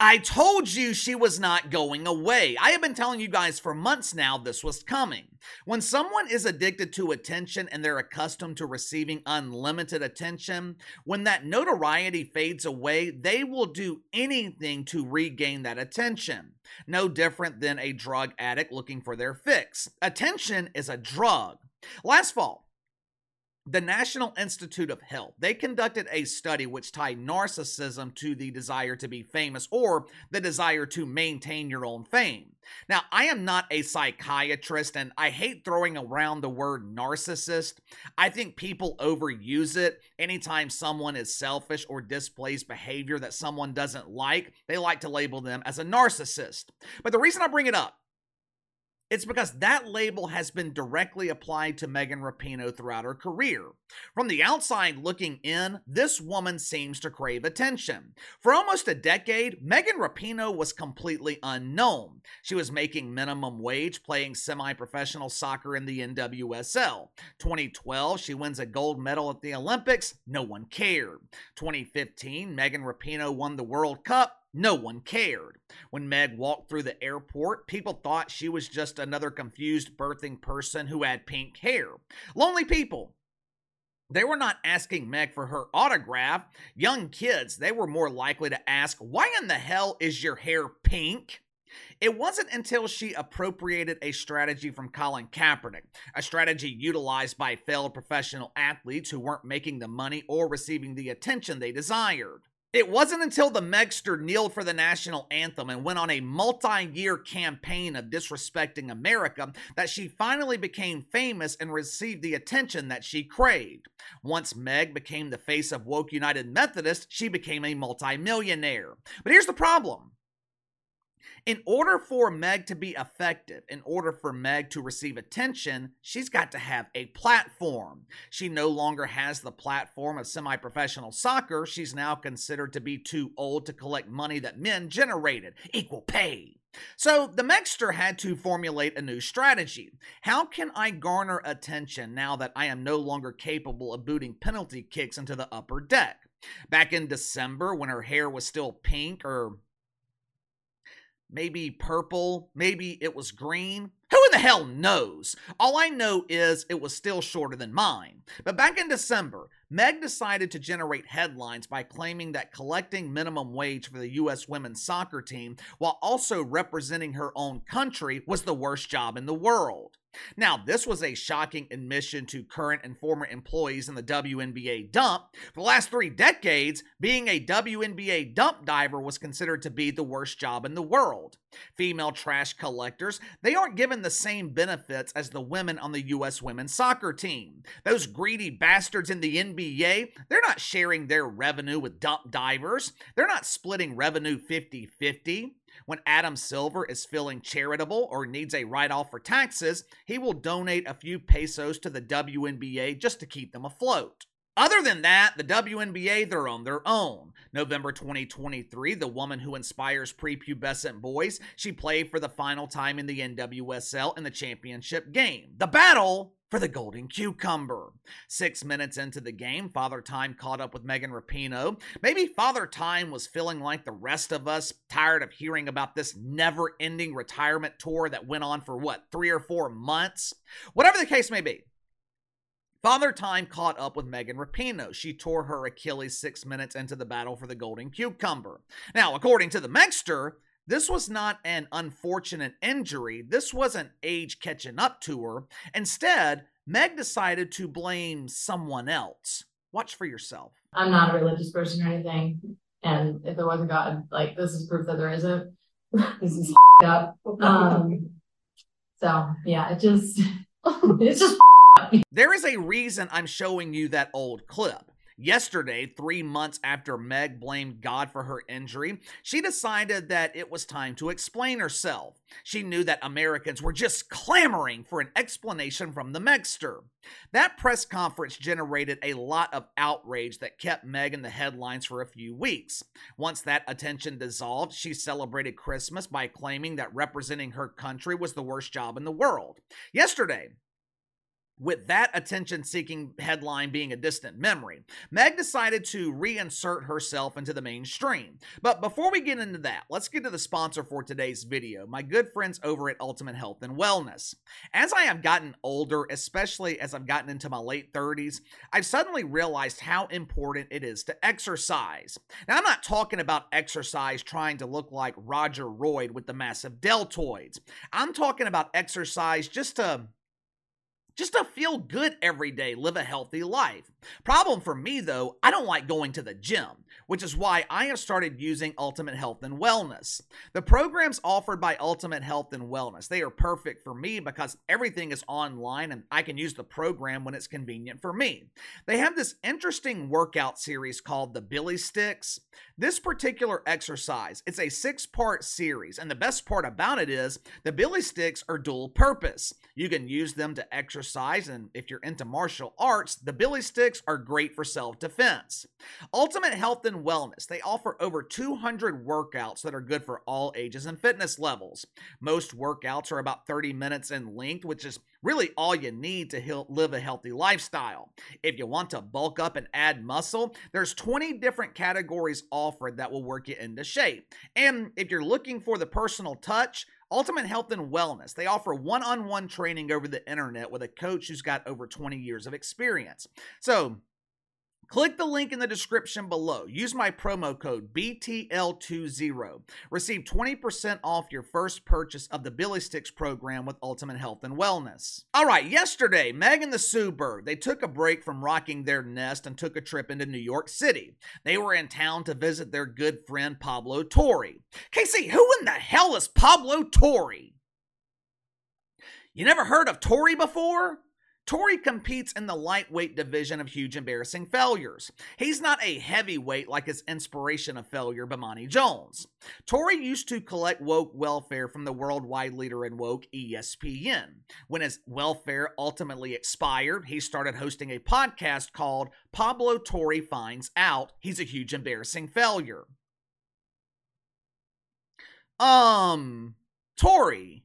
I told you she was not going away. I have been telling you guys for months now this was coming. When someone is addicted to attention and they're accustomed to receiving unlimited attention, when that notoriety fades away, they will do anything to regain that attention. No different than a drug addict looking for their fix. Attention is a drug. Last fall, the National Institute of Health, they conducted a study which tied narcissism to the desire to be famous or the desire to maintain your own fame. Now, I am not a psychiatrist and I hate throwing around the word narcissist. I think people overuse it. Anytime someone is selfish or displays behavior that someone doesn't like, they like to label them as a narcissist. But the reason I bring it up it's because that label has been directly applied to Megan Rapinoe throughout her career. From the outside looking in, this woman seems to crave attention. For almost a decade, Megan Rapinoe was completely unknown. She was making minimum wage playing semi professional soccer in the NWSL. 2012, she wins a gold medal at the Olympics. No one cared. 2015, Megan Rapinoe won the World Cup. No one cared. When Meg walked through the airport, people thought she was just another confused birthing person who had pink hair. Lonely people. They were not asking Meg for her autograph. Young kids, they were more likely to ask, Why in the hell is your hair pink? It wasn't until she appropriated a strategy from Colin Kaepernick, a strategy utilized by failed professional athletes who weren't making the money or receiving the attention they desired. It wasn't until the Megster kneeled for the national anthem and went on a multi year campaign of disrespecting America that she finally became famous and received the attention that she craved. Once Meg became the face of Woke United Methodist, she became a multimillionaire. But here's the problem in order for Meg to be effective, in order for Meg to receive attention, she's got to have a platform. She no longer has the platform of semi professional soccer. She's now considered to be too old to collect money that men generated equal pay. So the Megster had to formulate a new strategy. How can I garner attention now that I am no longer capable of booting penalty kicks into the upper deck? Back in December, when her hair was still pink or maybe purple, maybe it was green. Who in the hell knows? All I know is it was still shorter than mine. But back in December, Meg decided to generate headlines by claiming that collecting minimum wage for the U.S. women's soccer team while also representing her own country was the worst job in the world. Now, this was a shocking admission to current and former employees in the WNBA dump. For the last three decades, being a WNBA dump diver was considered to be the worst job in the world. Female trash collectors, they aren't given the same benefits as the women on the U.S. women's soccer team. Those greedy bastards in the NBA, they're not sharing their revenue with dump divers. They're not splitting revenue 50 50. When Adam Silver is feeling charitable or needs a write off for taxes, he will donate a few pesos to the WNBA just to keep them afloat. Other than that, the WNBA, they're on their own. November 2023, the woman who inspires prepubescent boys, she played for the final time in the NWSL in the championship game. The battle for the Golden Cucumber. Six minutes into the game, Father Time caught up with Megan Rapinoe. Maybe Father Time was feeling like the rest of us, tired of hearing about this never ending retirement tour that went on for what, three or four months? Whatever the case may be. Father Time caught up with Megan Rapinoe. She tore her Achilles six minutes into the battle for the Golden Cucumber. Now, according to the Megster, this was not an unfortunate injury. This wasn't age catching up to her. Instead, Meg decided to blame someone else. Watch for yourself. I'm not a religious person or anything. And if there was a God, like, this is proof that there isn't. this is up. Um, so, yeah, it just, it's just there is a reason I'm showing you that old clip. Yesterday, three months after Meg blamed God for her injury, she decided that it was time to explain herself. She knew that Americans were just clamoring for an explanation from the Megster. That press conference generated a lot of outrage that kept Meg in the headlines for a few weeks. Once that attention dissolved, she celebrated Christmas by claiming that representing her country was the worst job in the world. Yesterday, With that attention seeking headline being a distant memory, Meg decided to reinsert herself into the mainstream. But before we get into that, let's get to the sponsor for today's video, my good friends over at Ultimate Health and Wellness. As I have gotten older, especially as I've gotten into my late 30s, I've suddenly realized how important it is to exercise. Now, I'm not talking about exercise trying to look like Roger Royd with the massive deltoids. I'm talking about exercise just to just to feel good every day, live a healthy life. Problem for me though, I don't like going to the gym, which is why I have started using Ultimate Health and Wellness. The programs offered by Ultimate Health and Wellness, they are perfect for me because everything is online and I can use the program when it's convenient for me. They have this interesting workout series called the Billystix. This particular exercise, it's a 6-part series and the best part about it is the Billystix are dual purpose. You can use them to exercise and if you're into martial arts, the Billystix are great for self defense. Ultimate Health and Wellness, they offer over 200 workouts that are good for all ages and fitness levels. Most workouts are about 30 minutes in length, which is really all you need to live a healthy lifestyle. If you want to bulk up and add muscle, there's 20 different categories offered that will work you into shape. And if you're looking for the personal touch, Ultimate Health and Wellness. They offer one on one training over the internet with a coach who's got over 20 years of experience. So, Click the link in the description below. Use my promo code BTL20. Receive 20% off your first purchase of the Billystix program with Ultimate Health and Wellness. All right, yesterday, Meg and the Sue Bird, they took a break from rocking their nest and took a trip into New York City. They were in town to visit their good friend Pablo Torre. KC, who in the hell is Pablo Torre? You never heard of Torre before? Torre competes in the lightweight division of huge embarrassing failures. He's not a heavyweight like his inspiration of failure, Bomani Jones. Torre used to collect woke welfare from the worldwide leader in woke, ESPN. When his welfare ultimately expired, he started hosting a podcast called Pablo Torre Finds Out He's a Huge Embarrassing Failure. Um, Torre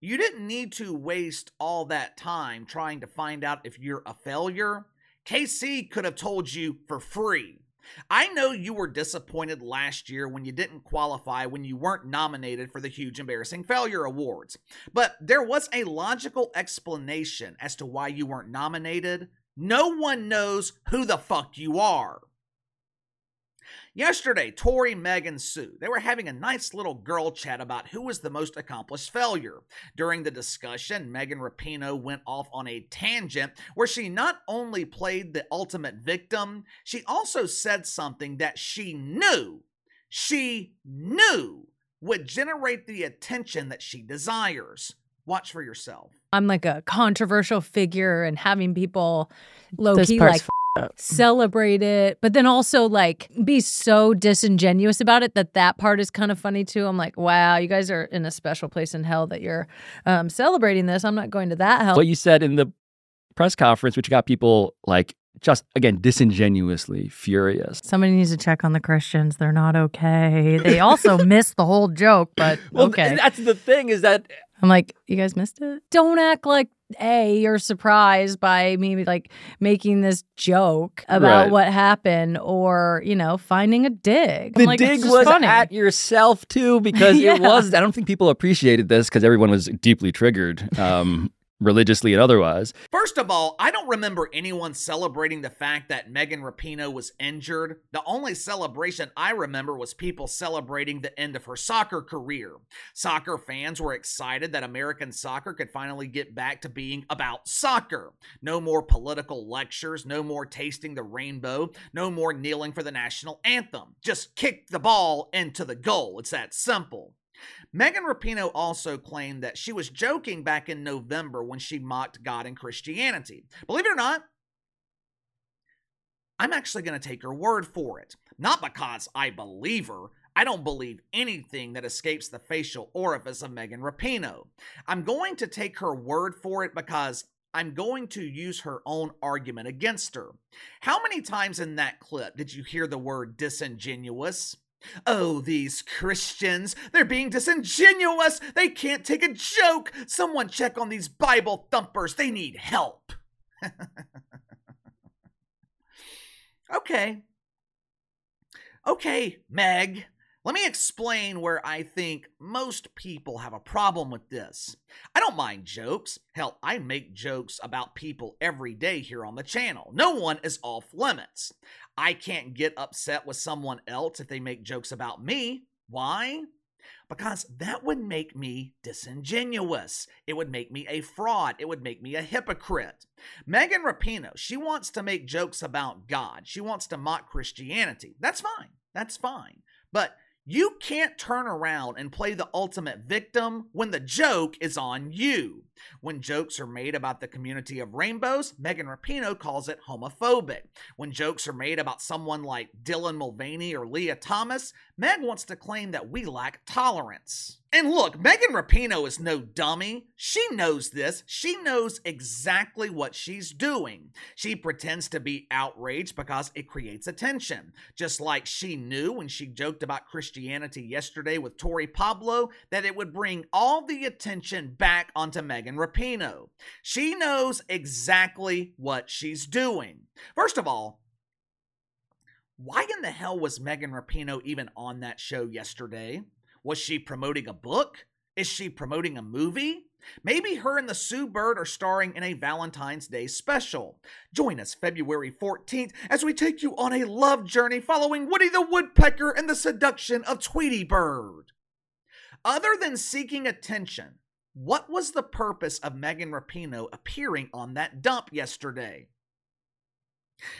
you didn't need to waste all that time trying to find out if you're a failure. KC could have told you for free. I know you were disappointed last year when you didn't qualify when you weren't nominated for the Huge Embarrassing Failure Awards, but there was a logical explanation as to why you weren't nominated. No one knows who the fuck you are. Yesterday, Torre, Meg, and Sue, they were having a nice little girl chat about who was the most accomplished failure. During the discussion, Megan Rapinoe went off on a tangent where she not only played the ultimate victim, she also said something that she knew, she knew would generate the attention that she desires. Watch for yourself. I'm like a controversial figure and having people low key like celebrate it, but then also like be so disingenuous about it that that part is kind of funny too. I'm like, wow, you guys are in a special place in hell that you're um, celebrating this. I'm not going to that hell. What you said in the press conference, which got people like just again disingenuously furious. Somebody needs to check on the Christians. They're not okay. They also missed the whole joke, but well, okay. That's the thing is that I'm like, you guys missed it. Don't act like a you're surprised by me like making this joke about right. what happened or you know finding a dig the like, dig was funny. at yourself too because yeah. it was i don't think people appreciated this because everyone was deeply triggered um religiously and otherwise. First of all, I don't remember anyone celebrating the fact that Megan Rapinoe was injured. The only celebration I remember was people celebrating the end of her soccer career. Soccer fans were excited that American soccer could finally get back to being about soccer. No more political lectures, no more tasting the rainbow, no more kneeling for the national anthem. Just kick the ball into the goal. It's that simple. Megan Rapinoe also claimed that she was joking back in November when she mocked God and Christianity. Believe it or not, I'm actually going to take her word for it. Not because I believe her. I don't believe anything that escapes the facial orifice of Megan Rapinoe. I'm going to take her word for it because I'm going to use her own argument against her. How many times in that clip did you hear the word disingenuous? Oh, these Christians, they're being disingenuous. They can't take a joke. Someone check on these Bible thumpers. They need help. okay. Okay, Meg. Let me explain where I think most people have a problem with this. I don't mind jokes. Hell, I make jokes about people every day here on the channel. No one is off limits. I can't get upset with someone else if they make jokes about me. Why? because that would make me disingenuous. It would make me a fraud. It would make me a hypocrite. Megan Rapinoe, she wants to make jokes about God. She wants to mock Christianity. That's fine. That's fine. But you can't turn around and play the ultimate victim when the joke is on you. When jokes are made about the community of rainbows, Megan Rapinoe calls it homophobic. When jokes are made about someone like Dylan Mulvaney or Lia Thomas, Meg wants to claim that we lack tolerance. And look, Megan Rapinoe is no dummy. She knows this. She knows exactly what she's doing. She pretends to be outraged because it creates attention. Just like she knew when she joked about Christianity yesterday with Torre Pablo that it would bring all the attention back onto Megan Rapinoe. She knows exactly what she's doing. First of all, why in the hell was Megan Rapinoe even on that show yesterday? Was she promoting a book? Is she promoting a movie? Maybe her and the Sue Bird are starring in a Valentine's Day special. Join us February 14th as we take you on a love journey following Woody the Woodpecker and the seduction of Tweety Bird. Other than seeking attention, what was the purpose of Megan Rapinoe appearing on that dump yesterday?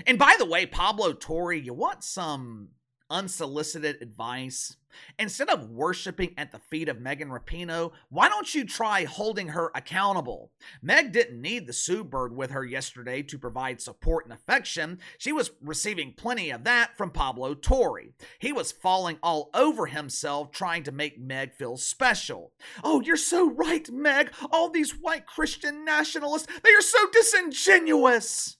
And by the way, Pablo Torre, you want some unsolicited advice? Instead of worshiping at the feet of Megan Rapinoe, why don't you try holding her accountable? Meg didn't need the Sue Bird with her yesterday to provide support and affection. She was receiving plenty of that from Pablo Torre. He was falling all over himself trying to make Meg feel special. Oh, you're so right, Meg. All these white Christian nationalists, they are so disingenuous.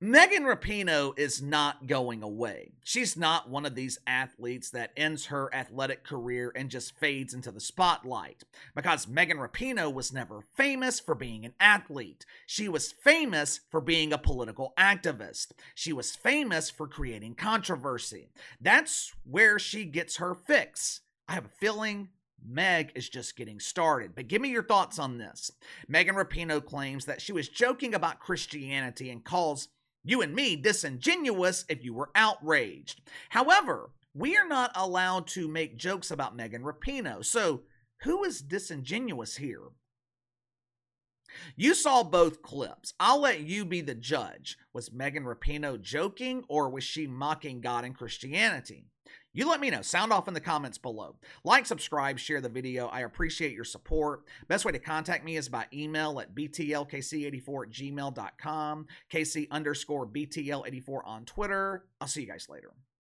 Megan Rapinoe is not going away. She's not one of these athletes that ends her athletic career and just fades into the spotlight. Because Megan Rapinoe was never famous for being an athlete. She was famous for being a political activist. She was famous for creating controversy. That's where she gets her fix. I have a feeling Meg is just getting started. But give me your thoughts on this. Megan Rapinoe claims that she was joking about Christianity and calls you and me disingenuous if you were outraged. However, we are not allowed to make jokes about Megan Rapinoe. So, who is disingenuous here? You saw both clips. I'll let you be the judge. Was Megan Rapinoe joking or was she mocking God and Christianity? You let me know. Sound off in the comments below. Like, subscribe, share the video. I appreciate your support. Best way to contact me is by email at btlkc84 at gmail.com, kc underscore btl84 on Twitter. I'll see you guys later.